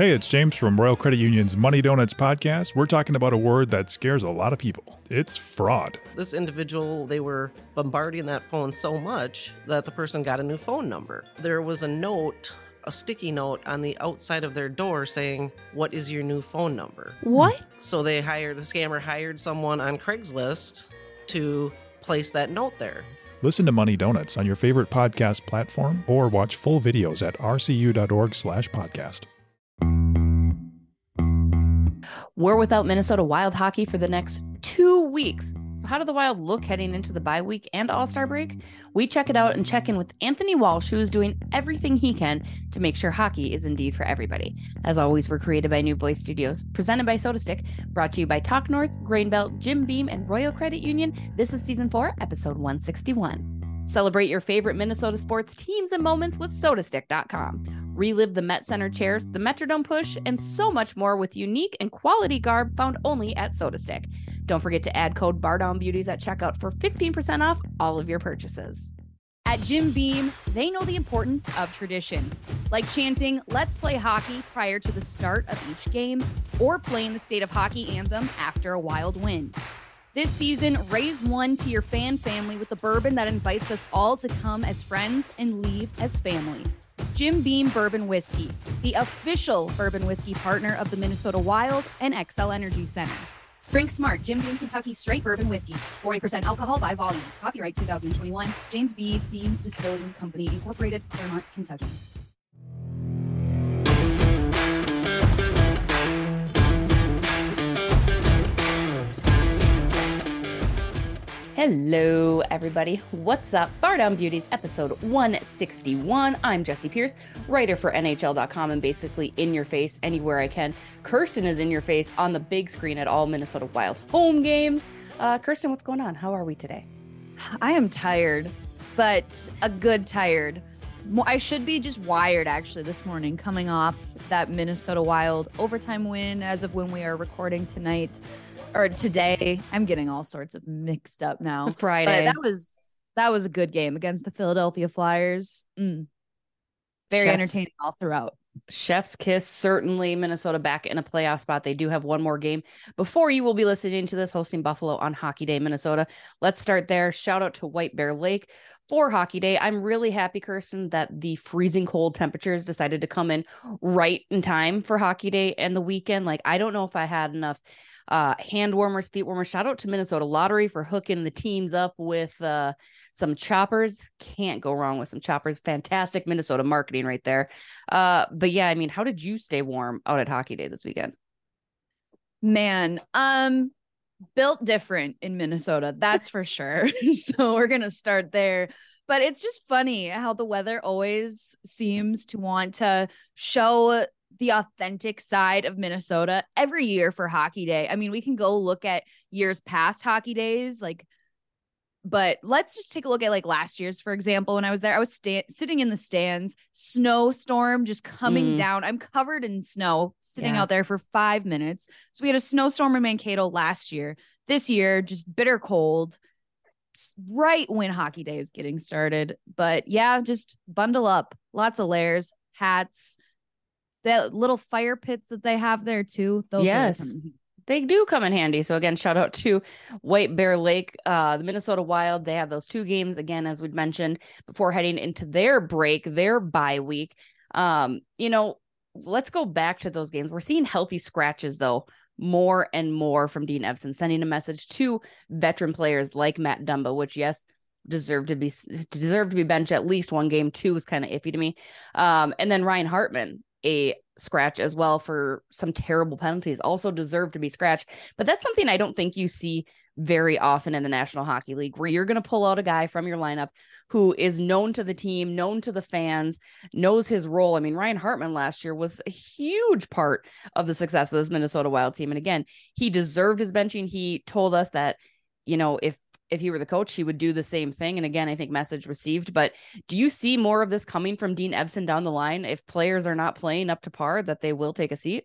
Hey, it's James from Royal Credit Union's Money Donuts podcast. We're talking about a word that scares a lot of people. It's fraud. This individual, they were bombarding that phone so much that the person got a new phone number. There was a note, a sticky note on the outside of their door saying, What is your new phone number? What? So they hired, the scammer hired someone on Craigslist to place that note there. Listen to Money Donuts on your favorite podcast platform or watch full videos at rcu.org We're without Minnesota Wild hockey for the next two weeks. So, how do the Wild look heading into the bye week and All Star break? We check it out and check in with Anthony Walsh, who is doing everything he can to make sure hockey is indeed for everybody. As always, we're created by New Voice Studios, presented by SodaStick, brought to you by Talk North, Grainbelt, Jim Beam, and Royal Credit Union. This is season four, episode 161. Celebrate your favorite Minnesota sports teams and moments with sodastick.com. Relive the Met Center chairs, the Metrodome push, and so much more with unique and quality garb found only at SodaStick. Don't forget to add code BarDownBeauties at checkout for 15% off all of your purchases. At Jim Beam, they know the importance of tradition, like chanting, let's play hockey prior to the start of each game, or playing the state of hockey anthem after a wild win. This season, raise one to your fan family with a bourbon that invites us all to come as friends and leave as family. Jim Beam Bourbon Whiskey, the official bourbon whiskey partner of the Minnesota Wild and Xcel Energy Center. Drink smart, Jim Beam Kentucky Straight Bourbon Whiskey, 40% alcohol by volume. Copyright 2021, James B. Beam Distilling Company, Incorporated, Clermont, Kentucky. Hello, everybody. What's up? Bar Down Beauties, episode 161. I'm Jessi Pierce, writer for NHL.com and basically in your face anywhere I can. Kirsten is in your face on the big screen at all Minnesota Wild home games. Uh, Kirsten, what's going on? How are we today? I am tired, but a good tired. I should be just wired actually this morning, coming off that Minnesota Wild overtime win as of when we are recording tonight or today. I'm getting all sorts of mixed up now. Friday. But that was that was a good game against the Philadelphia Flyers. Mm. Very Chef's- entertaining all throughout. Chef's kiss. Certainly, Minnesota back in a playoff spot. They do have one more game before you will be listening to this, hosting Buffalo on Hockey Day, Minnesota. Let's start there. Shout out to White Bear Lake for Hockey Day. I'm really happy, Kirsten, that the freezing cold temperatures decided to come in right in time for Hockey Day and the weekend. Like, I don't know if I had enough uh hand warmers feet warmers shout out to minnesota lottery for hooking the teams up with uh some choppers can't go wrong with some choppers fantastic minnesota marketing right there uh but yeah i mean how did you stay warm out at hockey day this weekend Man, um built different in Minnesota, that's for sure. so we're going to start there. But it's just funny how the weather always seems to want to show the authentic side of Minnesota every year for hockey day. I mean, we can go look at years past hockey days like but let's just take a look at like last year's for example. When i was there i was sta- sitting in the stands snowstorm just coming Mm. down. I'm covered in snow sitting Yeah. out there for five minutes. So we had a snowstorm in mankato last year. This year just bitter cold. Right when hockey day is getting started. But yeah just bundle up. Lots of layers hats that little fire pits that they have there too. Those Yes. They do come in handy. So again, shout out to White Bear Lake, uh, the Minnesota Wild. They have those two games again, as we'd mentioned before heading into their break, their bye week. Um, you know, let's go back to those games. We're seeing healthy scratches though, more and more from Dean Evason, sending a message to veteran players like Matt Dumba, which yes, deserve to be deserve to be benched at least one game. Two was kind of iffy to me. Um, and then Ryan Hartman, a scratch as well for some terrible penalties, also deserved to be scratched. But that's something I don't think you see very often in the National Hockey League, where you're going to pull out a guy from your lineup who is known to the team, known to the fans, knows his role. I mean, Ryan Hartman last year was a huge part of the success of this Minnesota Wild team. And again, he deserved his benching. He told us that, you know, if if he were the coach, he would do the same thing. And again, I think message received. But do you see more of this coming from Dean Evason down the line? If players are not playing up to par, that they will take a seat?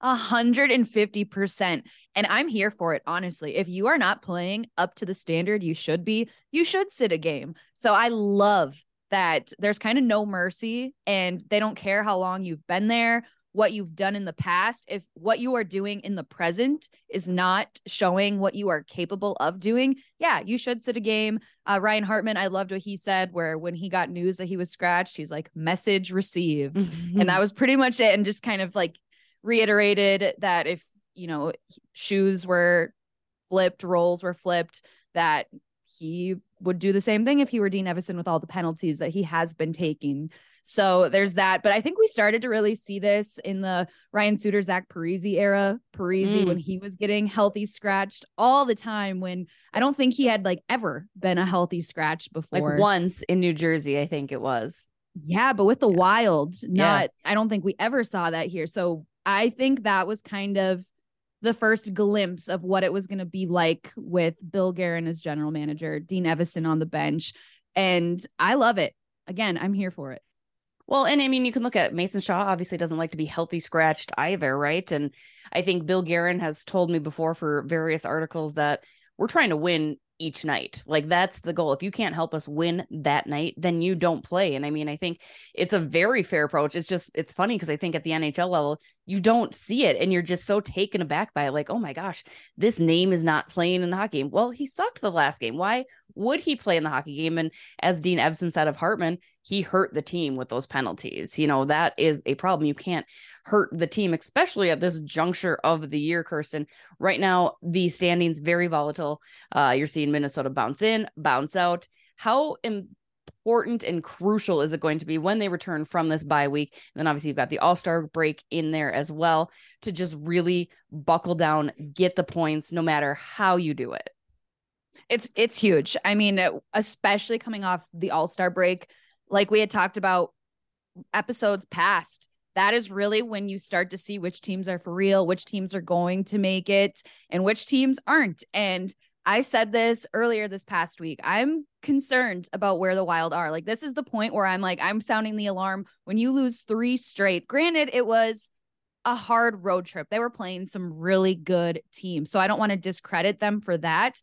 A hundred and fifty percent. And I'm here for it, honestly. If you are not playing up to the standard you should be, you should sit a game. So I love that there's kind of no mercy and they don't care how long you've been there what you've done in the past, if what you are doing in the present is not showing what you are capable of doing, yeah, you should sit a game. Uh, Ryan Hartman, I loved what he said, where when he got news that he was scratched, he's like, message received. Mm-hmm. and that was pretty much it. And just kind of like reiterated that if, you know, shoes were flipped, roles were flipped, that he would do the same thing if he were Dean Evason with all the penalties that he has been taking. So there's that. But I think we started to really see this in the Ryan Suter, Zach Parise era. Parise Mm. when he was getting healthy scratched all the time when I don't think he had like ever been a healthy scratch before. like once in New Jersey, I think it was. Yeah, but with the wild, Yeah. not I don't think we ever saw that here. So I think that was kind of the first glimpse of what it was going to be like with Bill Guerin as general manager, Dean Evason on the bench. And I love it. Again, I'm here for it. Well, and I mean, you can look at Mason Shaw, obviously doesn't like to be healthy scratched either, right? And I think Bill Guerin has told me before for various articles that we're trying to win each night. Like that's the goal. If you can't help us win that night, then you don't play. And I mean, I think it's a very fair approach. It's just, it's funny because I think at the NHL level, you don't see it and you're just so taken aback by it. Like, oh my gosh, this name is not playing in the hockey game. Well, he sucked the last game. Why would he play in the hockey game? And as Dean Evason said of Hartman, he hurt the team with those penalties. You know, that is a problem. You can't hurt the team, especially at this juncture of the year, Kirsten. Right now, the standings very volatile. Uh, you're seeing Minnesota bounce in, bounce out. How important and crucial is it going to be when they return from this bye week? And then obviously you've got the All-Star break in there as well to just really buckle down, get the points no matter how you do it. It's it's huge. I mean, especially coming off the All-Star break, like we had talked about episodes past. That is really when you start to see which teams are for real, which teams are going to make it, and which teams aren't. And I said this earlier this past week. I'm concerned about where the Wild are. Like, this is the point where I'm like, I'm sounding the alarm when you lose three straight. Granted, it was a hard road trip. They were playing some really good teams. So I don't want to discredit them for that.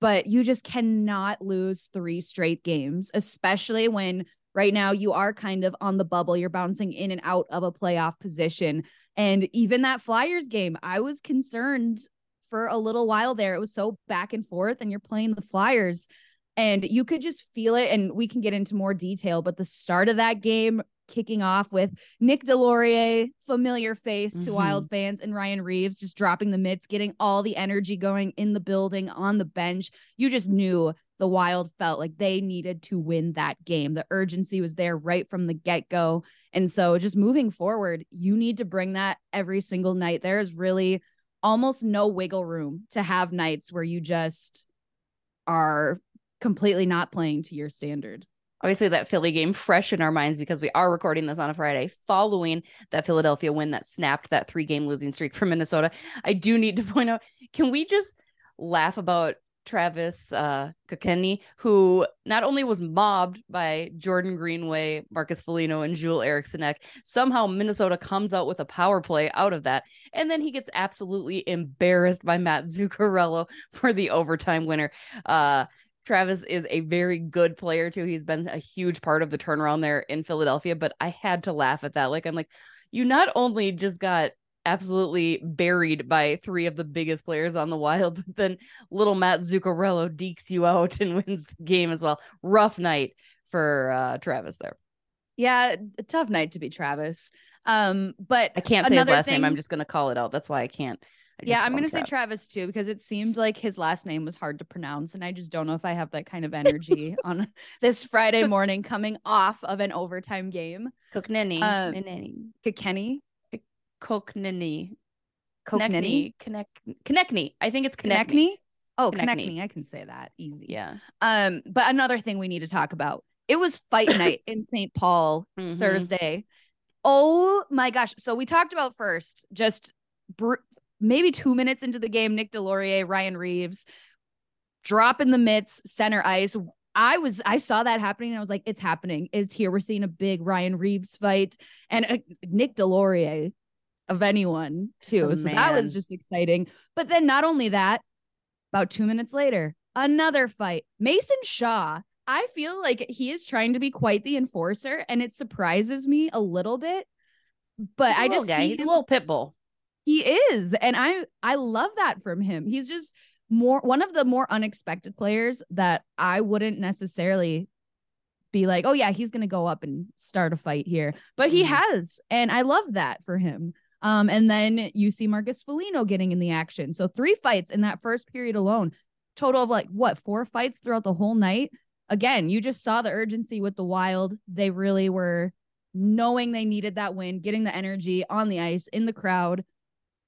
But you just cannot lose three straight games, especially when right now you are kind of on the bubble. You're bouncing in and out of a playoff position. And even that Flyers game, I was concerned for a little while there. It was so back and forth, and you're playing the Flyers, and you could just feel it. And we can get into more detail, but the start of that game kicking off with Nick Deslauriers, familiar face to Mhm. Wild fans, and Ryan Reaves just dropping the mitts, getting all the energy going in the building, on the bench. You just knew the Wild felt like they needed to win that game. The urgency was there right from the get go. And so just moving forward, you need to bring that every single night. There is really almost no wiggle room to have nights where you just are completely not playing to your standard. obviously that Philly game fresh in our minds because we are recording this on a Friday following that Philadelphia win that snapped that three game losing streak from Minnesota. I do need to point out, can we just laugh about Travis uh who not only was mobbed by Jordan Greenway, Marcus Foligno, and Joel Eriksson Ek, somehow Minnesota comes out with a power play out of that. And then he gets absolutely embarrassed by Matt Zuccarello for the overtime winner. Uh Travis is a very good player too. He's been a huge part of the turnaround there in Philadelphia, but I had to laugh at that. Like I'm like, you not only just got absolutely buried by three of the biggest players on the wild, but then little Matt Zuccarello dekes you out and wins the game as well. Rough night for uh Travis there. Yeah, a tough night to be Travis. Um, but I can't say his last name. I'm just gonna call it out. That's why I can't. I just yeah, I'm gonna say Travis too because it seemed like his last name was hard to pronounce, and I just don't know if I have that kind of energy on this Friday morning coming off of an overtime game. Kokneni. Um, Neneni. Kenny Kokneni. Konecny. I think it's Konecny. Oh, Konecny. I can say that easy. Yeah. Um, but another thing we need to talk about. It was fight night in St. Paul Mhm. Thursday. Oh my gosh. So we talked about first, just br- maybe two minutes into the game, Nick Deslauriers, Ryan Reaves drop in the mitts, center ice. I was, I saw that happening. And I was like, it's happening. It's here. We're seeing a big Ryan Reaves fight and uh, Nick Deslauriers of anyone too. the So that was just exciting. But then not only that, about two minutes later, another fight. Mason Shaw. I feel like he is trying to be quite the enforcer, and it surprises me a little bit but I just guy. see he's a little pit bull. He is, and I I love that from him. He's just more one of the more unexpected players that I wouldn't necessarily be like, oh yeah, he's gonna go up and start a fight here, but he Mhm. has, and I love that for him. Um, and then you see Marcus Foligno getting in the action. So three fights in that first period alone, total of like what four fights throughout the whole night. Again, you just saw the urgency with the Wild. They really were knowing they needed that win, getting the energy on the ice in the crowd.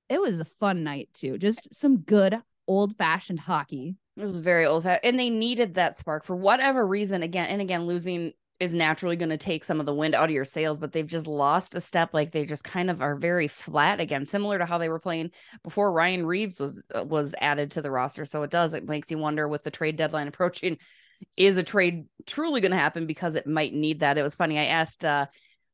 It was a fun night too. Just some good old fashioned hockey. It was very old fa- and they needed that spark for whatever reason. Again and again, losing is naturally going to take some of the wind out of your sails, but they've just lost a step. Like they just kind of are very flat again, similar to how they were playing before Ryan Reaves was uh, was added to the roster. So it does. It makes you wonder with the trade deadline approaching, is a trade truly going to happen because it might need that. It was funny. I asked uh,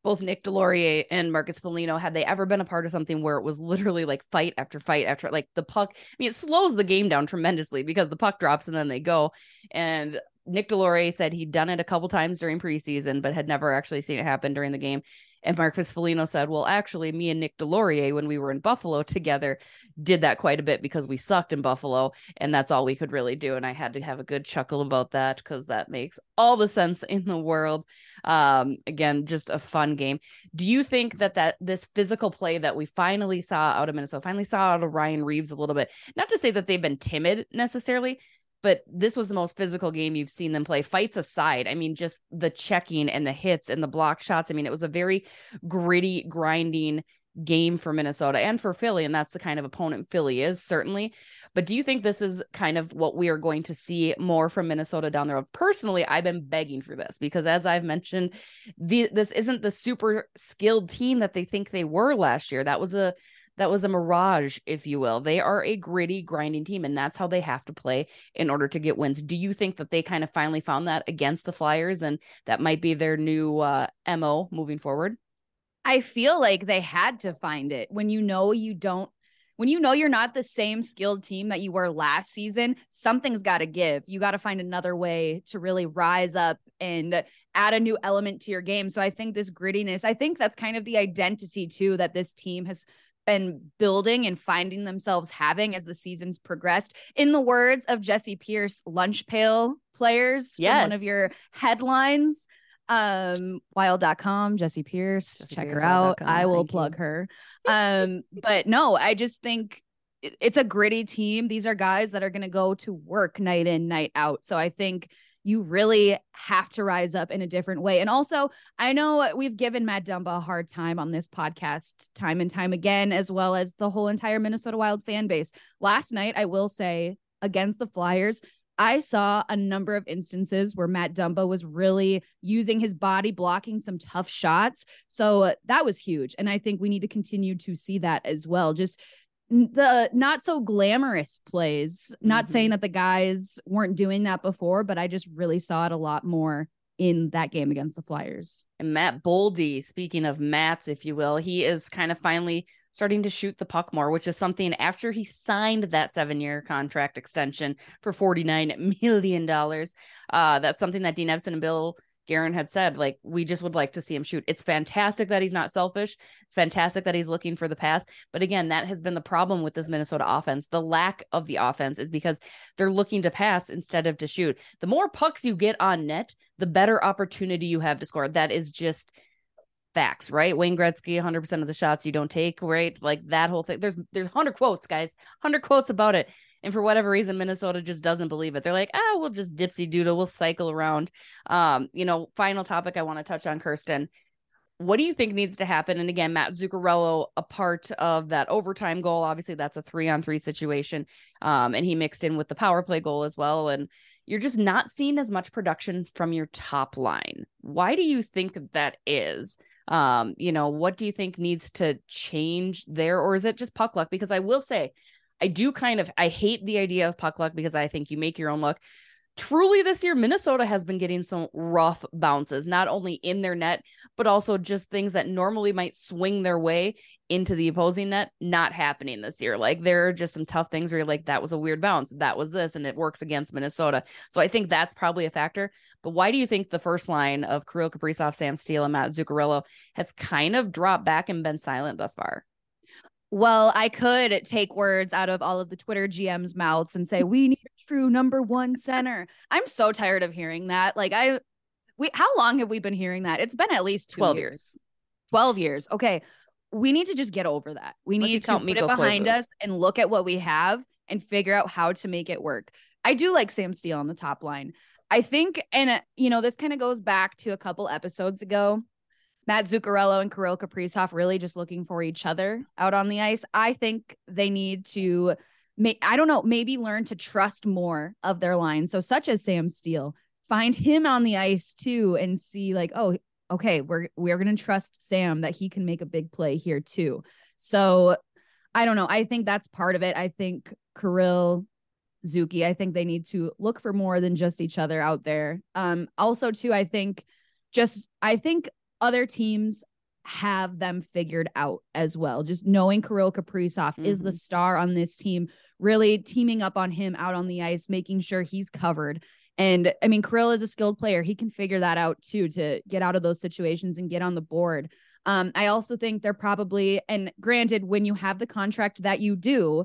both Nick Deslauriers and Marcus Foligno had they ever been a part of something where it was literally like fight after fight after like the puck. I mean, it slows the game down tremendously because the puck drops and then they go. And Nick Deslauriers said he'd done it a couple times during preseason, but had never actually seen it happen during the game. And Marcus Foligno said, Well, actually, me and Nick Deslauriers, when we were in Buffalo together, did that quite a bit because we sucked in Buffalo. And that's all we could really do. And I had to have a good chuckle about that because that makes all the sense in the world. Um, again, just a fun game. Do you think that that this physical play that we finally saw out of Minnesota, finally saw out of Ryan Reaves a little bit, not to say that they've been timid necessarily, but this was the most physical game you've seen them play. Fights aside, I mean, just the checking and the hits and the block shots. I mean, it was a very gritty, grinding game for Minnesota and for Philly. And that's the kind of opponent Philly is, certainly. But do you think this is kind of what we are going to see more from Minnesota down the road? Personally, I've been begging for this because, as I've mentioned, the, this isn't the super skilled team that they think they were last year. That was a that was a mirage, if you will. They are a gritty, grinding team, and that's how they have to play in order to get wins. Do you think that they kind of finally found that against the Flyers, and that might be their new uh, mo moving forward? I feel like they had to find it when you know you don't when you know you're not the same skilled team that you were last season, something's got to give. You got to find another way to really rise up and add a new element to your game. So I think this grittiness, I think that's kind of the identity too that this team has been building and finding themselves having as the seasons progressed. In the words of Jessi Pierce, lunch pail players, Yes. one of your headlines. Um, wild.com, Jessi Pierce, Jessi check Pierce, her out. wild.com, I will thank you. plug her. Um, but no, I just think it's a gritty team. These are guys that are going to go to work night in, night out. So I think you really have to rise up in a different way. And also, I know we've given Matt Dumba a hard time on this podcast time and time again, as well as the whole entire Minnesota Wild fan base. Last night, I will say, against the Flyers, I saw a number of instances where Matt Dumba was really using his body, blocking some tough shots. So that was huge. And I think we need to continue to see that as well. Just the not so glamorous plays, not Mhm. saying that the guys weren't doing that before, but I just really saw it a lot more in that game against the Flyers. And Matt Boldy, speaking of Mats, if you will, he is kind of finally starting to shoot the puck more, which is something after he signed that seven year contract extension for $49 million. Uh, that's something that Dean Evason and Bill Guerin had said, like, we just would like to see him shoot. It's fantastic that he's not selfish. It's fantastic that he's looking for the pass. But again, that has been the problem with this Minnesota offense. The lack of the offense is because they're looking to pass instead of to shoot. The more pucks you get on net, the better opportunity you have to score. That is just facts, right? Wayne Gretzky, 100% of the shots you don't take, right? Like that whole thing. There's there's 100 quotes, guys. 100 quotes about it. And for whatever reason, Minnesota just doesn't believe it. They're like, ah, we'll just dipsy doodle. We'll cycle around. Um, you know, final topic I want to touch on, Kirsten. What do you think needs to happen? And again, Matt Zuccarello, a part of that overtime goal. Obviously, that's a three on three situation. Um, and he mixed in with the power play goal as well. And you're just not seeing as much production from your top line. Why do you think that is? Um, you know, what do you think needs to change there, or is it just puck luck? Because I will say, I do kind of I hate the idea of puck luck because I think you make your own luck. truly this year, Minnesota has been getting some rough bounces, not only in their net, but also just things that normally might swing their way into the opposing net, not happening this year. Like there are just some tough things where you're like, that was a weird bounce. That was this, and it works against Minnesota. So I think that's probably a factor. But why do you think the first line of Kirill Kaprizov, Sam Steel, and Matt Zuccarello has kind of dropped back and been silent thus far? Well, I could take words out of all of the Twitter GMs' mouths and say, we need a true number one center. I'm so tired of hearing that. Like, I, we, how long have we been hearing that? It's been at least 12 years. years. 12 years. Okay. We need to just get over that. We Unless need to put Mikko it behind Koivu. us and look at what we have and figure out how to make it work. I do like Sam Steel on the top line. I think, and uh, you know, this kind of goes back to a couple episodes ago. Matt Zuccarello and Kirill Kaprizov really just looking for each other out on the ice. I think they need to, I don't know, maybe learn to trust more of their line. So, such as Sam Steel, find him on the ice too and see like, oh, okay, we're we're gonna trust Sam that he can make a big play here too. So, I don't know. I think that's part of it. I think Kirill Zuki. I think they need to look for more than just each other out there. Um, also, too, I think just I think other teams have them figured out as well. Just knowing Kirill Kaprizov is the Mhm. star on this team, really teaming up on him out on the ice, making sure he's covered. And I mean, Kirill is a skilled player. He can figure that out too to get out of those situations and get on the board. Um, I also think they're probably, and granted, when you have the contract that you do,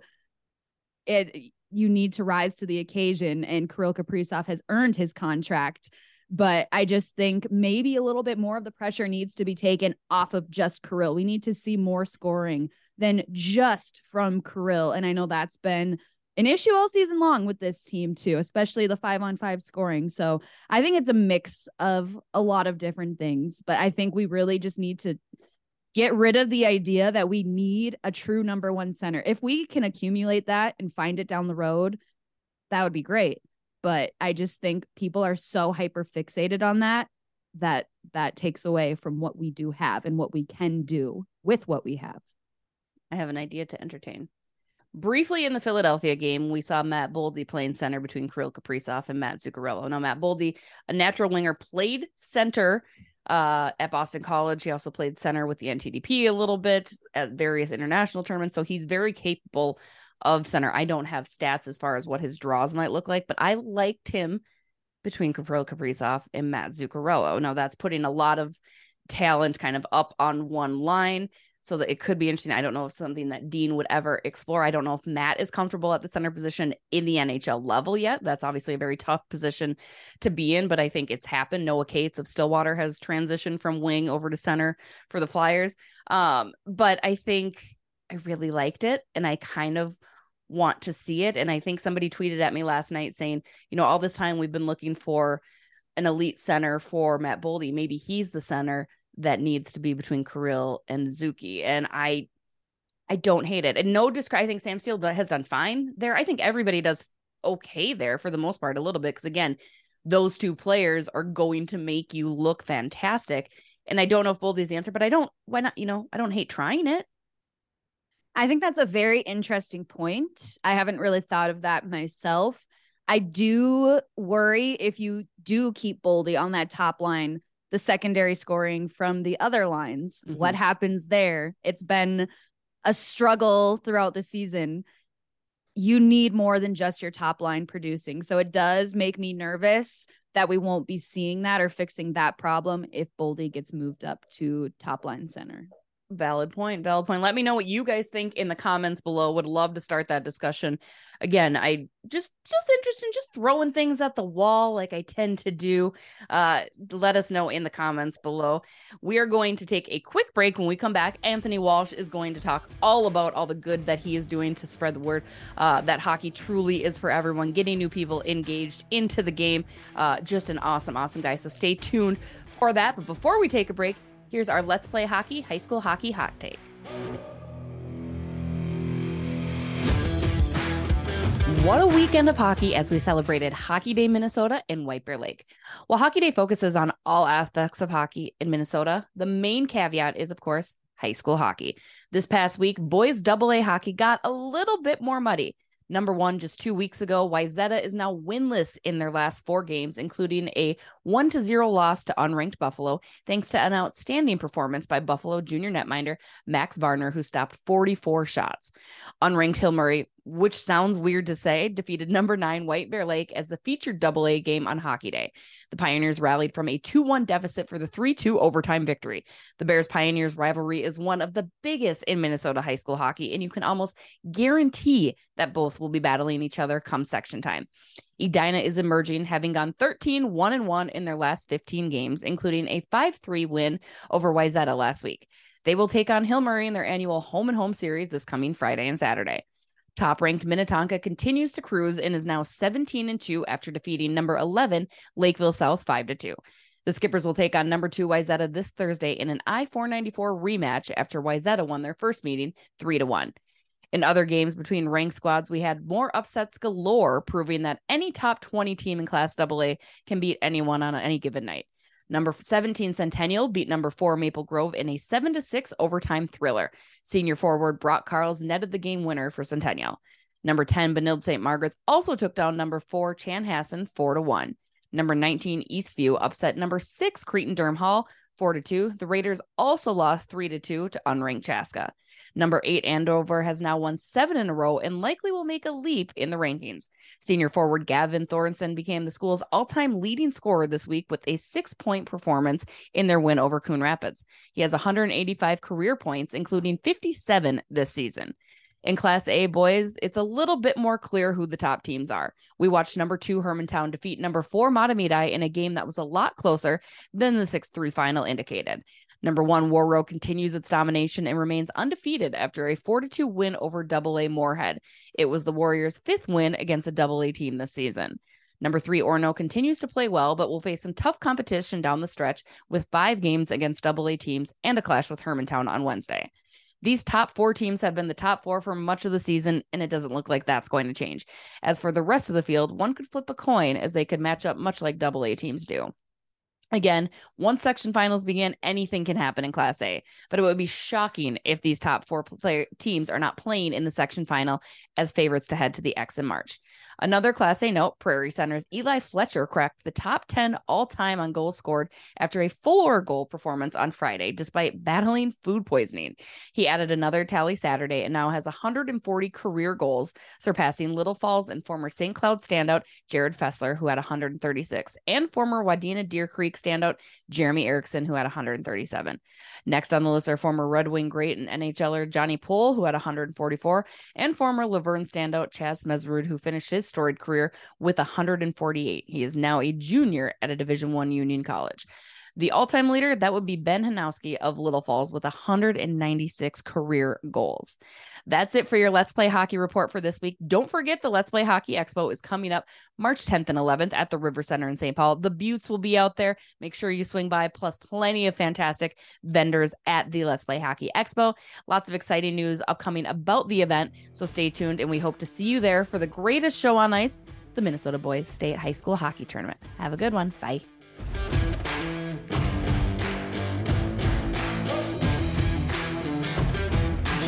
it you need to rise to the occasion. And Kirill Kaprizov has earned his contract. But I just think maybe a little bit more of the pressure needs to be taken off of just Kirill. We need to see more scoring than just from Kirill. And I know that's been an issue all season long with this team, too, especially the five on five scoring. So I think it's a mix of a lot of different things. But I think we really just need to get rid of the idea that we need a true number one center. If we can accumulate that and find it down the road, that would be great. But I just think people are so hyper fixated on that that that takes away from what we do have and what we can do with what we have. I have an idea to entertain. Briefly in the Philadelphia game, we saw Matt Boldy playing center between Kirill Kaprizov and Matt Zuccarello. Now, Matt Boldy, a natural winger, played center uh, at Boston College. He also played center with the NTDP a little bit at various international tournaments. So he's very capable of center. I don't have stats as far as what his draws might look like, but I liked him between Kirill Kaprizov and Matt Zuccarello. Now, that's putting a lot of talent kind of up on one line so that it could be interesting. I don't know if something that Dean would ever explore. I don't know if Matt is comfortable at the center position in the NHL level yet. That's obviously a very tough position to be in, but I think it's happened. Noah Cates of Stillwater has transitioned from wing over to center for the Flyers. Um, but I think I really liked it and I kind of want to see it. And I think somebody tweeted at me last night saying, you know, all this time we've been looking for an elite center for Matt Boldy. Maybe he's the center that needs to be between Kirill and Zuki. And I I don't hate it. And no discredit. I think Sam Steel has done fine there. I think everybody does okay there for the most part, a little bit. Because again, those two players are going to make you look fantastic. And I don't know if Boldy's the answer, but I don't, why not? You know, I don't hate trying it. I think that's a very interesting point. I haven't really thought of that myself. I do worry if you do keep Boldy on that top line, the secondary scoring from the other lines. What mm-hmm. happens there? It's been a struggle throughout the season. You need more than just your top line producing. So it does make me nervous that we won't be seeing that or fixing that problem if Boldy gets moved up to top line center. Valid point. Valid point. Let me know what you guys think in the comments below. Would love to start that discussion. Again, I just just interested in just throwing things at the wall like I tend to do. Uh, let us know in the comments below. We are going to take a quick break. When we come back, Anthony Walsh is going to talk all about all the good that he is doing to spread the word uh, that hockey truly is for everyone, getting new people engaged into the game. Uh, just an awesome, awesome guy. So stay tuned for that. But before we take a break, Here's our Let's Play Hockey High School Hockey Hot Take. What a weekend of hockey as we celebrated Hockey Day Minnesota in White Bear Lake. While Hockey Day focuses on all aspects of hockey in Minnesota, the main caveat is, of course, high school hockey. This past week, boys AA hockey got a little bit more muddy. Number one, just two weeks ago, Wayzata is now winless in their last four games, including a 1 to 0 loss to unranked Buffalo, thanks to an outstanding performance by Buffalo junior netminder Max Varner, who stopped 44 shots. Unranked Hill Murray which sounds weird to say, defeated number nine White Bear Lake as the featured double A game on Hockey Day. The Pioneers rallied from a 2 1 deficit for the 3 2 overtime victory. The Bears Pioneers rivalry is one of the biggest in Minnesota high school hockey, and you can almost guarantee that both will be battling each other come section time. Edina is emerging, having gone 13 1 1 in their last 15 games, including a 5 3 win over Wayzata last week. They will take on Hill Murray in their annual home and home series this coming Friday and Saturday. Top ranked Minnetonka continues to cruise and is now 17 and 2 after defeating number 11 Lakeville South 5 to 2. The Skippers will take on number 2 Wayzata this Thursday in an I-494 rematch after Wayzata won their first meeting 3 to 1. In other games between ranked squads, we had more upsets galore, proving that any top 20 team in Class AA can beat anyone on any given night. Number 17 Centennial beat number 4 Maple Grove in a 7 to 6 overtime thriller. Senior forward Brock Carls netted the game winner for Centennial. Number 10 Benilde St. Margaret's also took down number 4 Chanhassen 4 to 1. Number 19 Eastview upset number 6 Cretin Durham Hall 4 to 2. The Raiders also lost 3 to 2 to unranked Chaska. Number eight, Andover has now won seven in a row and likely will make a leap in the rankings. Senior forward Gavin Thorenson became the school's all time leading scorer this week with a six point performance in their win over Coon Rapids. He has 185 career points, including 57 this season. In Class A, boys, it's a little bit more clear who the top teams are. We watched number two Hermantown defeat number four Mahtomedi in a game that was a lot closer than the 6 3 final indicated. Number one, Warroad continues its domination and remains undefeated after a 4 2 win over Double A Moorhead. It was the Warriors' fifth win against a Double A team this season. Number three, Orono continues to play well, but will face some tough competition down the stretch with five games against Double A teams and a clash with Hermantown on Wednesday. These top four teams have been the top four for much of the season, and it doesn't look like that's going to change. As for the rest of the field, one could flip a coin as they could match up much like double A teams do. Again, once section finals begin, anything can happen in Class A, but it would be shocking if these top four player teams are not playing in the section final as favorites to head to the X in March. Another Class A note Prairie Center's Eli Fletcher cracked the top 10 all time on goals scored after a four goal performance on Friday, despite battling food poisoning. He added another tally Saturday and now has 140 career goals, surpassing Little Falls and former St. Cloud standout Jared Fessler, who had 136, and former Wadena Deer Creek standout Jeremy Erickson, who had 137. Next on the list are former Red Wing great and NHLer Johnny Pohl, who had 144, and former Luverne standout Chaz Mesrud, who finished his storied career with 148. He is now a junior at a Division One Union College. The all-time leader that would be Ben Hanowski of Little Falls with 196 career goals. That's it for your Let's Play Hockey report for this week. Don't forget the Let's Play Hockey Expo is coming up March 10th and 11th at the River Center in St. Paul. The Buttes will be out there. Make sure you swing by, plus plenty of fantastic vendors at the Let's Play Hockey Expo. Lots of exciting news upcoming about the event. So stay tuned, and we hope to see you there for the greatest show on ice, the Minnesota Boys State High School Hockey Tournament. Have a good one. Bye.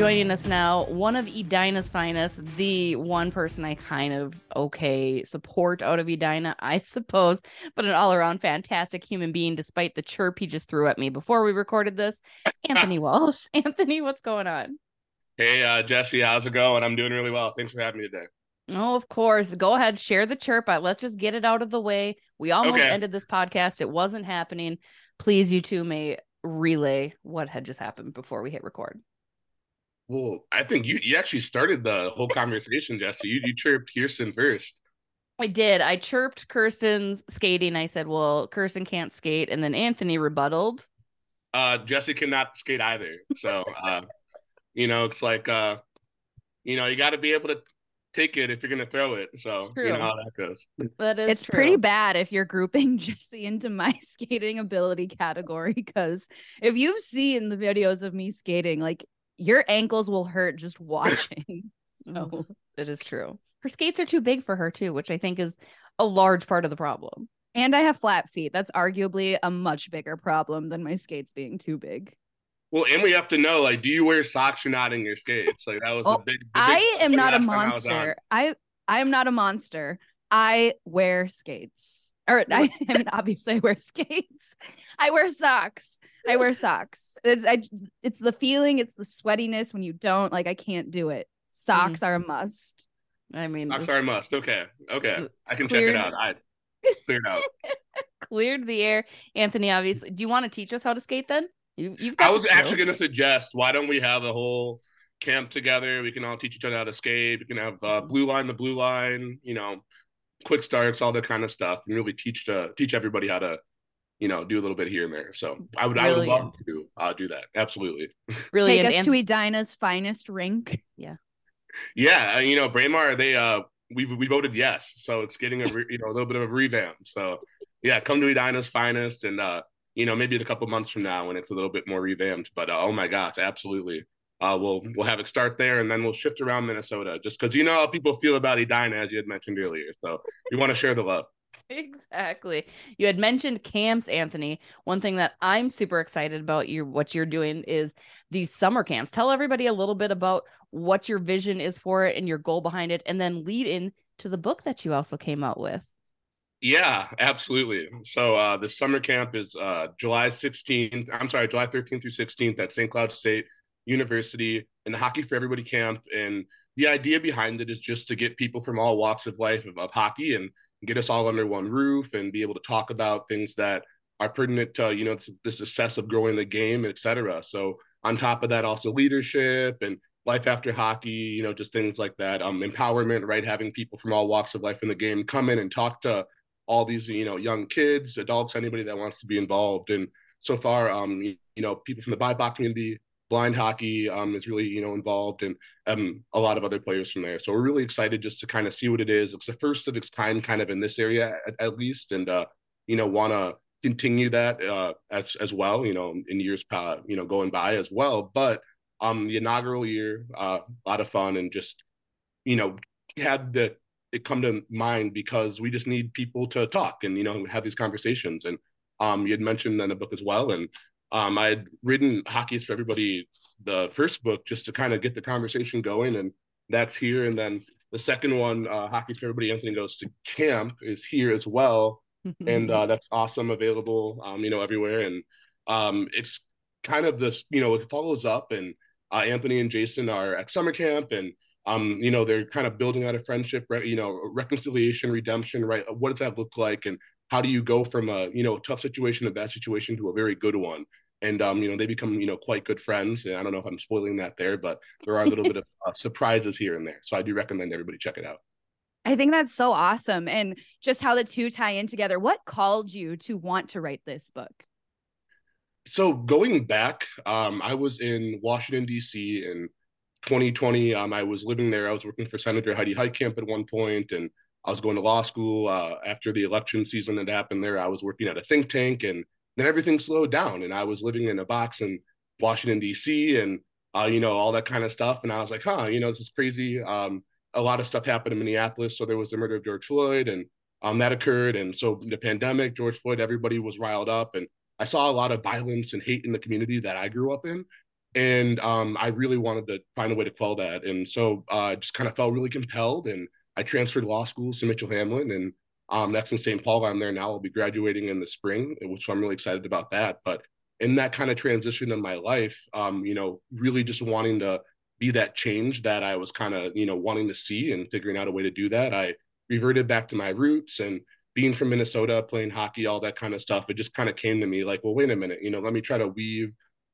Joining us now, one of Edina's finest, the one person I kind of okay support out of Edina, I suppose, but an all around fantastic human being, despite the chirp he just threw at me before we recorded this. Anthony Walsh. Anthony, what's going on? Hey, uh, Jessi, how's it going? I'm doing really well. Thanks for having me today. Oh, of course. Go ahead, share the chirp. Let's just get it out of the way. We almost Okay. ended this podcast. It wasn't happening. Please, you two may relay what had just happened before we hit record. Well, I think you you actually started the whole conversation, Jessi. You you chirped Kirsten first. I did. I chirped Kirsten's skating. I said, well, Kirsten can't skate. And then Anthony rebutted. Uh, Jessi cannot skate either. So, uh, you know, it's like, uh, you know, you got to be able to take it if you're gonna throw it. So, It's true. you know how that goes. That is it's true. pretty bad if you're grouping Jessi into my skating ability category because if you've seen the videos of me skating, like your ankles will hurt just watching. so Mhm. It is true. Her skates are too big for her, too, which I think is a large part of the problem. and I have flat feet. That's arguably a much bigger problem than my skates being too big. Well, and we have to know, like, do you wear socks or not in your skates? Like that was Oh, a big. the big I am not a last I monster. I I am not a monster. I wear skates. Or I, I mean, obviously I wear skates. I wear socks. I wear socks. It's I, it's the feeling, it's the sweatiness when you don't like I can't do it. Socks are a must. I mean, Socks this are a must. Okay, okay, I can check it out. I cleared out. cleared the air. Anthony, obviously, do you want to teach us how to skate then? You, you've got I was actually going to suggest, why don't we have a whole camp together? We can all teach each other how to skate. We can have Mm-hmm. uh, blue line, the blue line, you know, quick starts, all that kind of stuff, and really teach to teach everybody how to, you know, do a little bit here and there. So I would, I would love to uh, do that. Absolutely. Really, Take us and- to Edina's finest rink. Yeah, Yeah, you know, Braemar, they uh, we we voted yes, so it's getting a re- you know a little bit of a revamp. So yeah, come to Edina's finest, and uh, you know, maybe in a couple months from now when it's a little bit more revamped. But uh, oh my gosh, absolutely. Uh, we'll we'll have it start there, and then we'll shift around Minnesota, just because you know how people feel about Edina, as you had mentioned earlier. So you want to share the love. Exactly. You had mentioned camps, Anthony. One thing that I'm super excited about you what you're doing is these summer camps. Tell everybody a little bit about what your vision is for it and your goal behind it, and then lead in to the book that you also came out with. Yeah, absolutely. So uh, the summer camp is uh, July 16th. I'm sorry, July 13th through 16th at St. Cloud State University and the Hockey for Everybody camp. And the idea behind it is just to get people from all walks of life of, of hockey and get us all under one roof and be able to talk about things that are pertinent to you know the success of growing the game, et cetera. So on top of that, also leadership and life after hockey, you know, just things like that. Um, empowerment, right? Having people from all walks of life in the game come in and talk to all these you know young kids adults anybody that wants to be involved and so far um you, know people from the bipoc community blind hockey um is really you know involved and um a lot of other players from there. So we're really excited just to kind of see what it is. It's the first of its kind kind of in this area at, at least and uh you know want to continue that uh as as well you know in years uh, you know going by as well. But um the inaugural year uh a lot of fun and just you know had the it come to mind because we just need people to talk and you know have these conversations. And um you had mentioned in the book as well and um I had written hockey is for everybody the first book just to kind of get the conversation going and that's here and then the second one uh hockey for everybody Anthony goes to camp is here as well and uh that's awesome available um you know everywhere and um it's kind of this you know it follows up and uh Anthony and Jason are at summer camp and um, you know, they're kind of building out a friendship, right? You know, reconciliation, redemption, right? What does that look like? And how do you go from a, you know, tough situation, a bad situation to a very good one? And, um, you know, they become, you know, quite good friends. And I don't know if I'm spoiling that there, but there are a little bit of uh, surprises here and there. So I do recommend everybody check it out. I think that's so awesome. And just how the two tie in together. What called you to want to write this book? So going back, um, I was in Washington, D.C. in 2020, um, I was living there. I was working for Senator Heidi Heitkamp at one point, and I was going to law school. Uh, after the election season had happened there, I was working at a think tank, and then everything slowed down. And I was living in a box in Washington, D.C., and uh, you know all that kind of stuff. And I was like, huh, you know, this is crazy. Um, a lot of stuff happened in Minneapolis. So there was the murder of George Floyd, and um, that occurred. And so the pandemic, George Floyd, everybody was riled up, and I saw a lot of violence and hate in the community that I grew up in and um, I really wanted to find a way to quell that. And so I uh, just kind of felt really compelled, and I transferred law schools to Mitchell Hamline, and um, that's in St. Paul. I'm there now. I'll be graduating in the spring, which I'm really excited about that. But in that kind of transition in my life, um, you know, really just wanting to be that change that I was kind of, you know, wanting to see and figuring out a way to do that, I reverted back to my roots and being from Minnesota, playing hockey, all that kind of stuff. It just kind of came to me like, well, wait a minute, you know, let me try to weave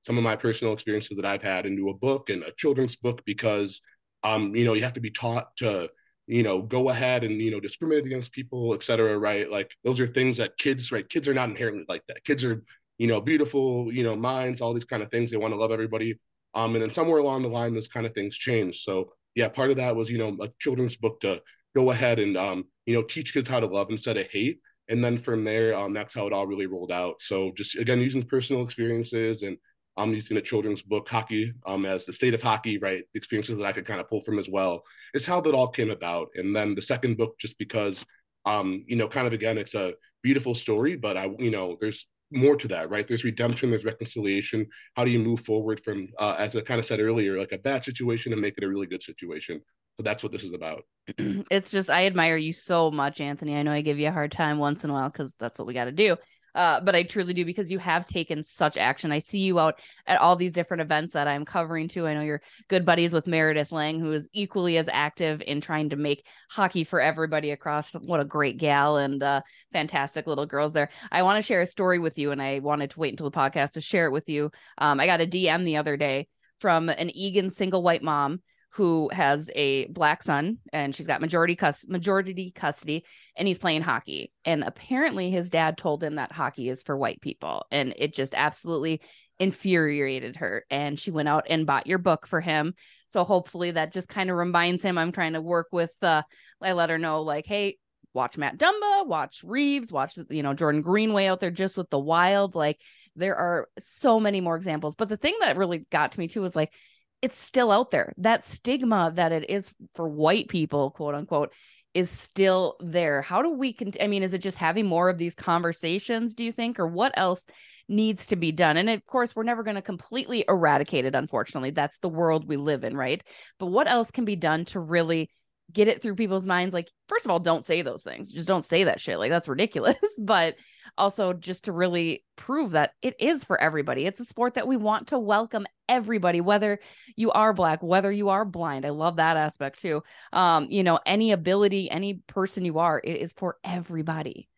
some of my personal experiences that I've had into a book and a children's book because um you know you have to be taught to you know go ahead and you know discriminate against people et cetera right? Like those are things that kids right kids are not inherently like that. Kids are you know beautiful you know minds all these kind of things. They want to love everybody. Um and then somewhere along the line those kind of things change. So yeah part of that was you know a children's book to go ahead and um you know teach kids how to love instead of hate. And then from there um that's how it all really rolled out. So just again using personal experiences and I'm using a children's book, hockey, um, as the state of hockey, right? Experiences that I could kind of pull from as well is how that all came about. And then the second book, just because, um, you know, kind of again, it's a beautiful story, but I, you know, there's more to that, right? There's redemption, there's reconciliation. How do you move forward from, uh, as I kind of said earlier, like a bad situation and make it a really good situation? So that's what this is about. it's just I admire you so much, Anthony. I know I give you a hard time once in a while because that's what we got to do. Uh, but I truly do because you have taken such action. I see you out at all these different events that I'm covering too. I know you're good buddies with Meredith Lang, who is equally as active in trying to make hockey for everybody across. What a great gal and uh, fantastic little girls there. I want to share a story with you, and I wanted to wait until the podcast to share it with you. Um, I got a DM the other day from an Eagan single white mom who has a black son and she's got majority cus- majority custody and he's playing hockey. And apparently his dad told him that hockey is for white people and it just absolutely infuriated her. And she went out and bought your book for him. So hopefully that just kind of reminds him i'm trying to work with uh i let her know like hey watch matt dumba watch reaves watch you know jordan greenway out there just with the wild. Like there are so many more examples. But the thing that really got to me too was like it's still out there. That stigma that it is for white people, quote unquote, is still there. How do we cont- I mean, is it just having more of these conversations, do you think, or what else needs to be done? And of course, we're never going to completely eradicate it, unfortunately. That's the world we live in, right? But what else can be done to really get it through people's minds? Like, first of all, don't say those things. Just don't say that shit. Like, that's ridiculous. but also just to really prove that it is for everybody. It's a sport that we want to welcome everybody, whether you are black, whether you are blind. I love that aspect too. Um, you know, any ability, any person you are, it is for everybody.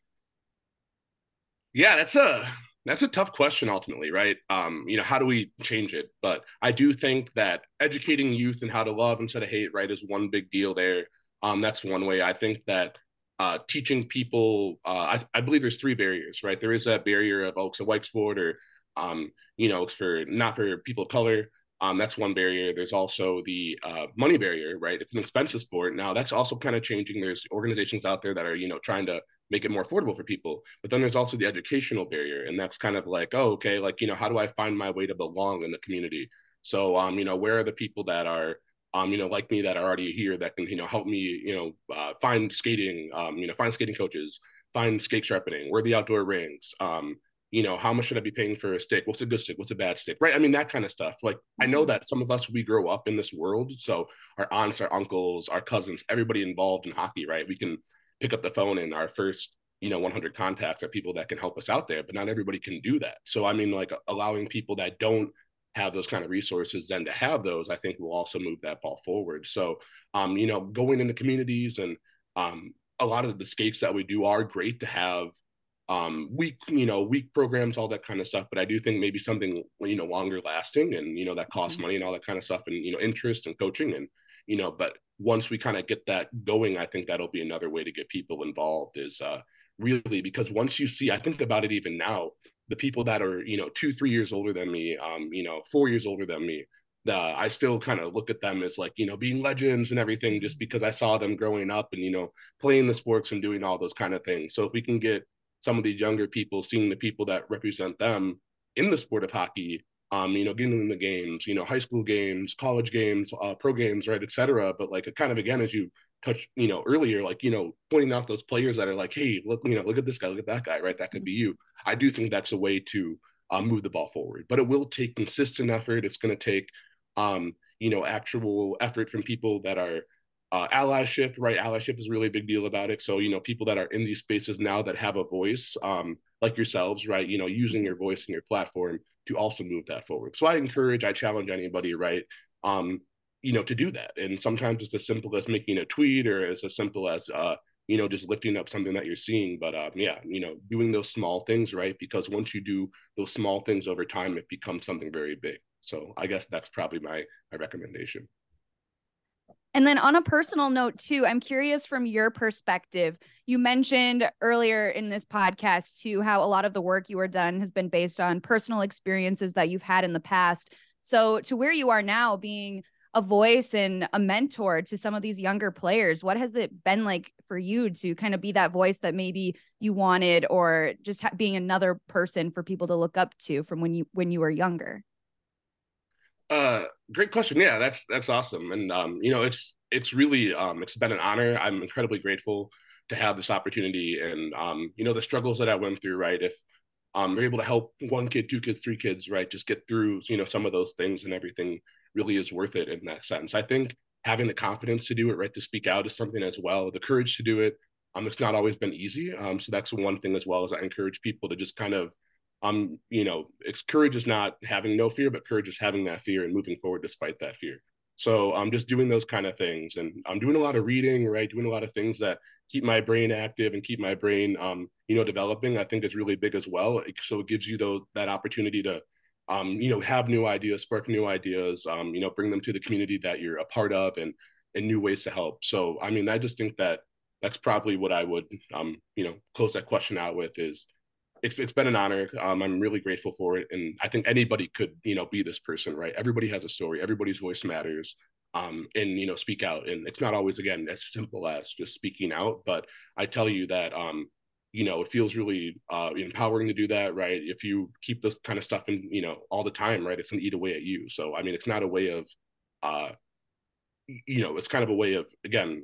Yeah, that's a that's a tough question ultimately, right? Um, you know, how do we change it? But I do think that educating youth and how to love instead of hate, right, is one big deal there. Um, that's one way. I think that uh, teaching people. Uh, I, I, believe there's three barriers, right? There is that barrier of oh, it's a white sport, or um, you know, it's for not for people of color. Um, that's one barrier. There's also the uh, money barrier, right? It's an expensive sport now. That's also kind of changing. There's organizations out there that are you know trying to make it more affordable for people. But then there's also the educational barrier, and that's kind of like, oh, okay, like you know, how do I find my way to belong in the community? So, um, you know, where are the people that are um, you know, like me that are already here that can, you know, help me, you know, uh, find skating, um, you know, find skating coaches, find skate sharpening, where the outdoor rings, um, you know, how much should I be paying for a stick? What's a good stick? What's a bad stick? Right. I mean, that kind of stuff. Like, I know mm-hmm. that some of us, we grow up in this world. So our aunts, our uncles, our cousins, everybody involved in hockey, right? We can pick up the phone and our first, you know, 100 contacts are people that can help us out there, but not everybody can do that. So, I mean, like allowing people that don't have those kind of resources then to have those i think will also move that ball forward so um you know going into communities and um a lot of the skates that we do are great to have um week you know week programs all that kind of stuff but i do think maybe something you know longer lasting and you know that costs mm-hmm. money and all that kind of stuff and you know interest and coaching and you know but once we kind of get that going i think that'll be another way to get people involved is uh really because once you see i think about it even now the people that are you know two three years older than me um you know four years older than me the, i still kind of look at them as like you know being legends and everything just because i saw them growing up and you know playing the sports and doing all those kind of things. So if we can get some of these younger people seeing the people that represent them in the sport of hockey um, you know, getting in the games, you know, high school games, college games, uh, pro games, right, et cetera. But like, kind of again, as you touch, you know, earlier, like, you know, pointing out those players that are like, hey, look, you know, look at this guy, look at that guy, right? That could be you. I do think that's a way to uh, move the ball forward, but it will take consistent effort. It's going to take, um, you know, actual effort from people that are uh, allyship, right? Allyship is really a big deal about it. So, you know, people that are in these spaces now that have a voice, um, like yourselves, right? You know, using your voice and your platform to also move that forward. So I encourage, I challenge anybody, right? Um, you know, to do that. And sometimes it's as simple as making a tweet or as, as simple as, uh, you know, just lifting up something that you're seeing. But um, yeah, you know, doing those small things, right? Because once you do those small things over time, it becomes something very big. So I guess that's probably my my recommendation. And then on a personal note too, I'm curious from your perspective. You mentioned earlier in this podcast too how a lot of the work you are done has been based on personal experiences that you've had in the past. So to where you are now being a voice and a mentor to some of these younger players what has it been like for you to kind of be that voice that maybe you wanted or just ha- being another person for people to look up to from when you when you were younger uh great question yeah that's that's awesome and um you know it's it's really um it's been an honor i'm incredibly grateful to have this opportunity and um you know the struggles that i went through right if um, they're able to help one kid, two kids, three kids, right, just get through, you know, some of those things, and everything really is worth it in that sense. I think having the confidence to do it, right, to speak out is something as well. The courage to do it. Um, it's not always been easy. Um, so that's one thing as well as I encourage people to just kind of, um, you know, it's courage is not having no fear, but courage is having that fear and moving forward despite that fear. So I'm just doing those kind of things, and I'm doing a lot of reading, right? Doing a lot of things that keep my brain active and keep my brain, um, you know, developing. I think is really big as well. So it gives you those that opportunity to, um, you know, have new ideas, spark new ideas, um, you know, bring them to the community that you're a part of, and and new ways to help. So I mean, I just think that that's probably what I would, um, you know, close that question out with is it's it's been an honor. Um, I'm really grateful for it, and I think anybody could you know be this person, right? Everybody has a story. Everybody's voice matters. Um, and you know, speak out. And it's not always again as simple as just speaking out, but I tell you that um, you know, it feels really uh, empowering to do that, right? If you keep this kind of stuff in, you know, all the time, right, it's gonna eat away at you. So I mean, it's not a way of, uh, you know, it's kind of a way of again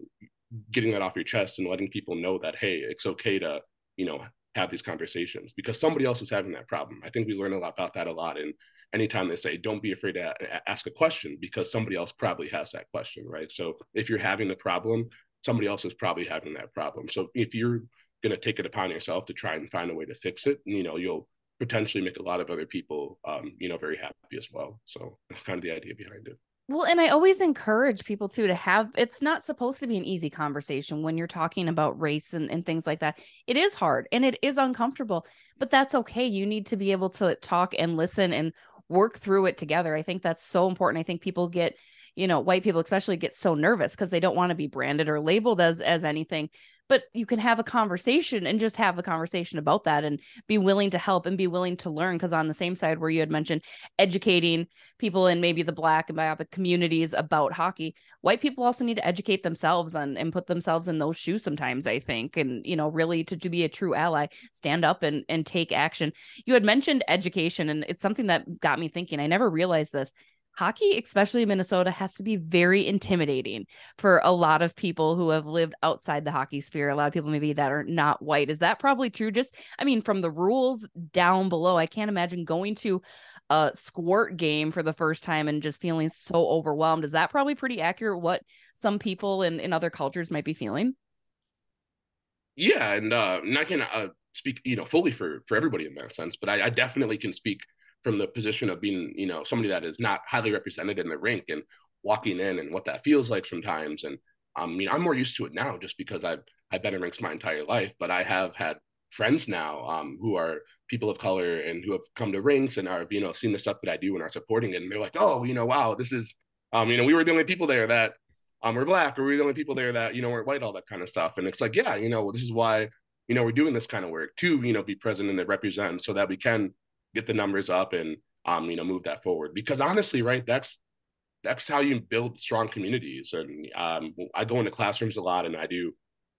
getting that off your chest and letting people know that hey, it's okay to you know have these conversations because somebody else is having that problem. I think we learn a lot about that a lot. And anytime they say, don't be afraid to ask a question because somebody else probably has that question, right? So if you're having the problem, somebody else is probably having that problem. So if you're going to take it upon yourself to try and find a way to fix it, you know, you'll potentially make a lot of other people, um, you know, very happy as well. So that's kind of the idea behind it. Well, and I always encourage people too to have it's not supposed to be an easy conversation when you're talking about race and, and things like that. It is hard and it is uncomfortable, but that's okay. You need to be able to talk and listen and work through it together. I think that's so important. I think people get you know white people especially get so nervous because they don't want to be branded or labeled as as anything but you can have a conversation and just have a conversation about that and be willing to help and be willing to learn. Because on the same side where you had mentioned educating people in maybe the black and BIPOC communities about hockey white people also need to educate themselves and, and put themselves in those shoes sometimes i think and you know really to, to be a true ally stand up and and take action. You had mentioned education and it's something that got me thinking. I never realized this hockey, especially in Minnesota, has to be very intimidating for a lot of people who have lived outside the hockey sphere. A lot of people maybe that are not white. Is that probably true? Just, I mean, from the rules down below, I can't imagine going to a squirt game for the first time and just feeling so overwhelmed. Is that probably pretty accurate what some people in, in other cultures might be feeling? Yeah, and uh, not gonna uh, speak, you know, fully for for everybody in that sense, but I, I definitely can speak from the position of being, you know, somebody that is not highly represented in the rink and walking in and what that feels like sometimes. And I mean, I'm more used to it now just because I've I've been in rinks my entire life, but I have had friends now um, who are people of color and who have come to rinks and are, you know, seen the stuff that I do and are supporting it. And they're like, oh, you know, wow, this is, um, you know, we were the only people there that um, were black or we were the only people there that, you know, weren't white, all that kind of stuff. And it's like, yeah, you know, this is why, you know, we're doing this kind of work to, you know, be present and represent so that we can get the numbers up and um, you know, move that forward. Because honestly, right, that's that's how you build strong communities. And um, I go into classrooms a lot, and I do,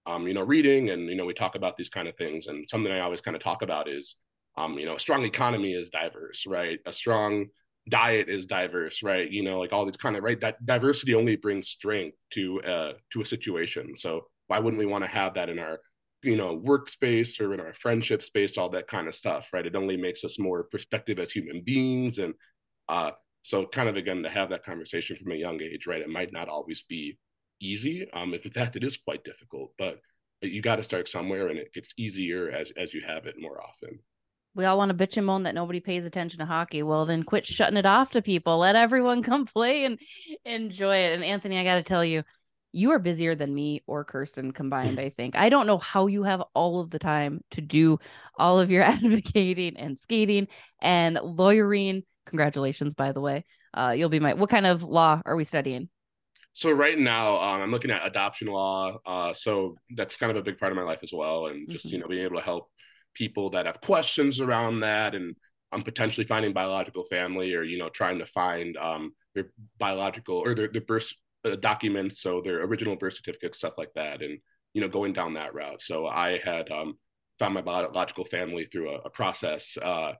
um, you know, reading, and you know, we talk about these kind of things. And something I always kind of talk about is, um, you know, a strong economy is diverse, right? A strong diet is diverse, right? You know, like all these kind of right. That diversity only brings strength to uh, to a situation. So why wouldn't we want to have that in our you know workspace or in our friendship space all that kind of stuff right it only makes us more perspective as human beings and uh so kind of again to have that conversation from a young age right it might not always be easy um in fact it is quite difficult but you got to start somewhere and it gets easier as as you have it more often we all want to bitch and moan that nobody pays attention to hockey. Well, then quit shutting it off to people. Let everyone come play and enjoy it. And Anthony, I got to tell you, you are busier than me or Kirsten combined, I think. I don't know how you have all of the time to do all of your advocating and skating and lawyering. Congratulations, by the way. Uh, you'll be my, what kind of law are we studying? So right now, um, I'm looking at adoption law. Uh, so that's kind of a big part of my life as well, and just mm-hmm. you know being able to help people that have questions around that, and I'm um, potentially finding biological family, or you know trying to find um, their biological or their, their birth uh, documents, so their original birth certificates, stuff like that, and you know going down that route. So I had um, found my biological family through a, a process, uh,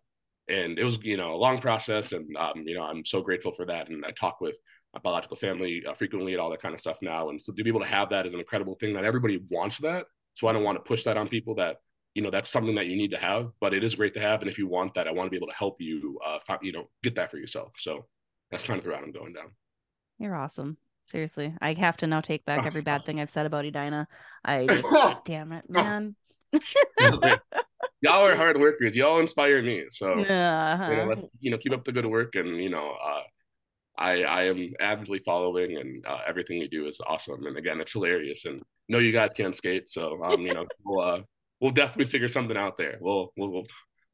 and it was you know a long process, and um, you know I'm so grateful for that. And I talk with my biological family uh, frequently and all that kind of stuff now, and so to be able to have that is an incredible thing that everybody wants that. So I don't want to push that on people that you know that's something that you need to have but it is great to have and if you want that i want to be able to help you uh you know get that for yourself so that's kind of the route i'm going down You're awesome. Seriously, I have to now take back every bad thing I've said about Edina. I just, damn it, man. y'all are hard workers y'all inspire me so you know, Uh-huh. let's, you know keep up the good work and you know uh i i am avidly following and uh, everything you do is awesome and again it's hilarious and no, you guys can't skate so um you know we'll uh we'll definitely figure something out there we'll we'll we'll,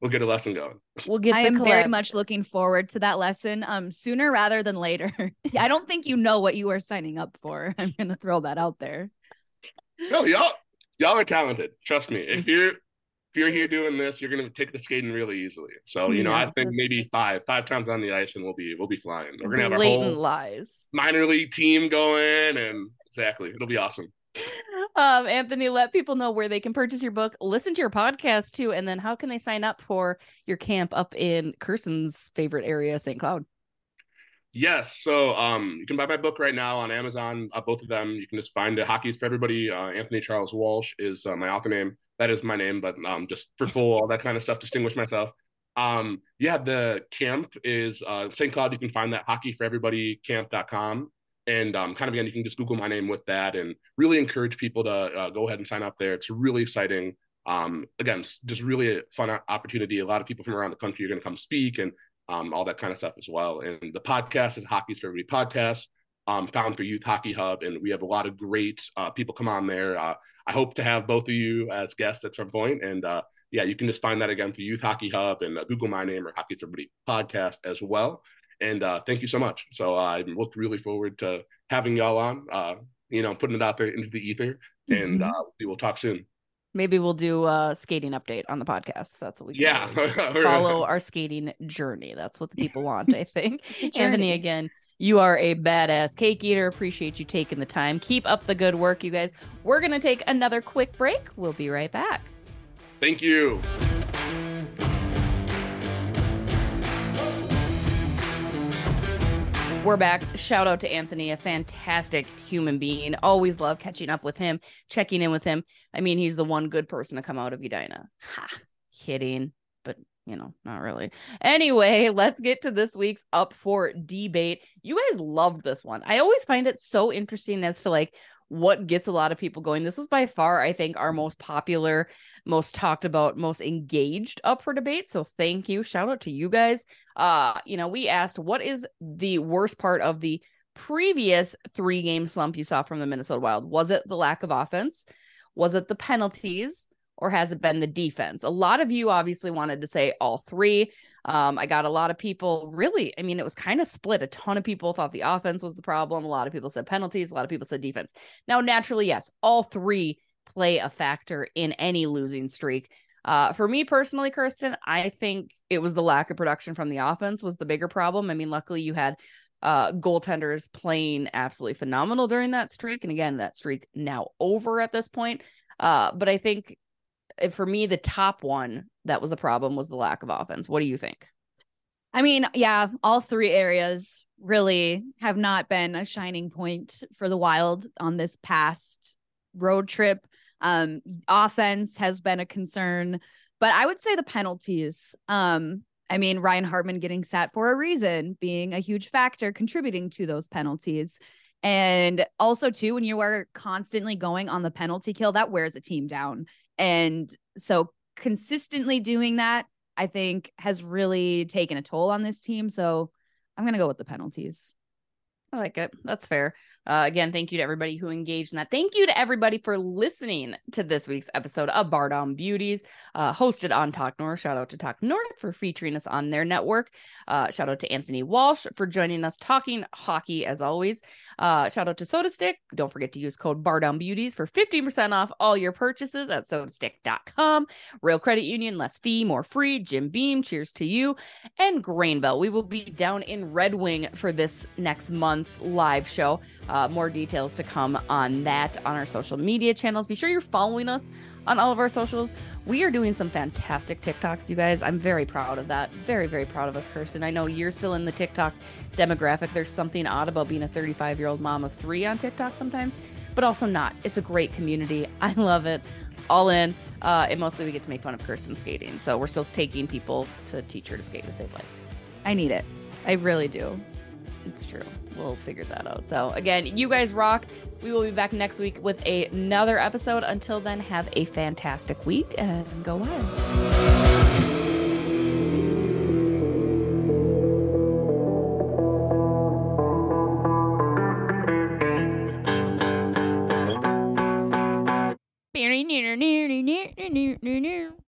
we'll get a lesson going. We'll get I the am very much looking forward to that lesson um sooner rather than later. I don't think you know what you are signing up for. I'm going to throw that out there. no y'all y'all are talented. Trust me. If you're if you're here doing this you're gonna take the skating really easily. So you know Yeah, i think that's- maybe five five times on the ice and we'll be we'll be flying. We're gonna have our blatant whole lies. minor league team going and exactly. It'll be awesome Um, Anthony, let people know where they can purchase your book, listen to your podcast too, and then how can they sign up for your camp up in Kirsten's favorite area, St. Cloud? Yes. So um, you can buy my book right now on Amazon. Uh, both of them. You can just find it. Hockey's for Everybody. Uh, Anthony Charles Walsh is uh, my author name. That is my name, but um, just for full, all that kind of stuff, distinguish myself. Um, yeah, the camp is uh, St. Cloud. You can find that hockeyforeverybodymcamp.com. And um, kind of again, you can just Google my name with that and really encourage people to uh, go ahead and sign up there. It's really exciting. Um, again, just really a fun opportunity. A lot of people from around the country are going to come speak and um, all that kind of stuff as well. And the podcast is Hockey's for Everybody podcast, um, found through Youth Hockey Hub, and we have a lot of great uh, people come on there. Uh, I hope to have both of you as guests at some point, and uh, yeah, you can just find that again through Youth Hockey Hub and uh, Google my name or Hockey's for Everybody podcast as well. And uh, thank you so much. So uh, I look really forward to having y'all on. Uh, you know, putting it out there into the ether, and Mhm. uh, we will talk soon. Maybe we'll do a skating update on the podcast. That's what we can Yeah. do, follow our skating journey. That's what the people want, I think. Anthony, again, you are a badass cake eater. Appreciate you taking the time. Keep up the good work, you guys. We're going to take another quick break. We'll be right back. Thank you. We're back. Shout out to Anthony, a fantastic human being. Always love catching up with him, checking in with him. I mean, he's the one good person to come out of Edina. Ha, kidding, but you know, not really. Anyway, let's get to this week's up for debate. You guys loved this one. I always find it so interesting as to like what gets a lot of people going. This was by far, I think, our most popular, most talked about, most engaged up for debate. So thank you. Shout out to you guys. Uh, you know, we asked what is the worst part of the previous three game slump you saw from the Minnesota Wild? Was it the lack of offense? Was it the penalties? Or has it been the defense? A lot of you obviously wanted to say all three. Um, I got a lot of people really, I mean, it was kind of split. A ton of people thought the offense was the problem. A lot of people said penalties. A lot of people said defense. Now, naturally, yes, all three play a factor in any losing streak. Uh, for me personally, Kirsten, I think it was the lack of production from the offense was the bigger problem. I mean, luckily you had uh goaltenders playing absolutely phenomenal during that streak. And again, that streak now over at this point. Uh, but I think uh, for me, the top one that was a problem was the lack of offense. What do you think? I mean, yeah, all three areas really have not been a shining point for the Wild on this past road trip. Um, offense has been a concern, but I would say the penalties. Um, I mean, Ryan Hartman getting sat for a reason, being a huge factor contributing to those penalties. And also, too, when you are constantly going on the penalty kill, that wears a team down. And so, consistently doing that I think has really taken a toll on this team. So I'm going to go with the penalties. I like it. That's fair. Uh, again, thank you to everybody who engaged in that. Thank you to everybody for listening to this week's episode of Bar Down Beauties, uh, hosted on Talk North. Shout out to Talk North for featuring us on their network. Uh, shout out to Anthony Walsh for joining us talking hockey as always. Uh, shout out to Soda Stick. Don't forget to use code Bar Down Beauties for 15% off all your purchases at sodastick.com. Royal Credit Union, less fee, more free. Jim Beam, cheers to you. And Grainbelt. We will be down in Red Wing for this next month's live show. Uh, more details to come on that on our social media channels. Be sure you're following us on all of our socials. We are doing some fantastic TikToks, you guys. I'm very proud of that. Very, very proud of us, Kirsten. I know you're still in the TikTok demographic. There's something odd about being a 35 year old mom of three on TikTok sometimes, but also not. It's a great community. I love it. all in. Uh, and mostly we get to make fun of Kirsten skating. So we're still taking people to teach her to skate if they'd like. I need it. I really do. It's true we'll figure that out. So again, you guys rock. We will be back next week with a- another episode. Until then, have a fantastic week and go wild.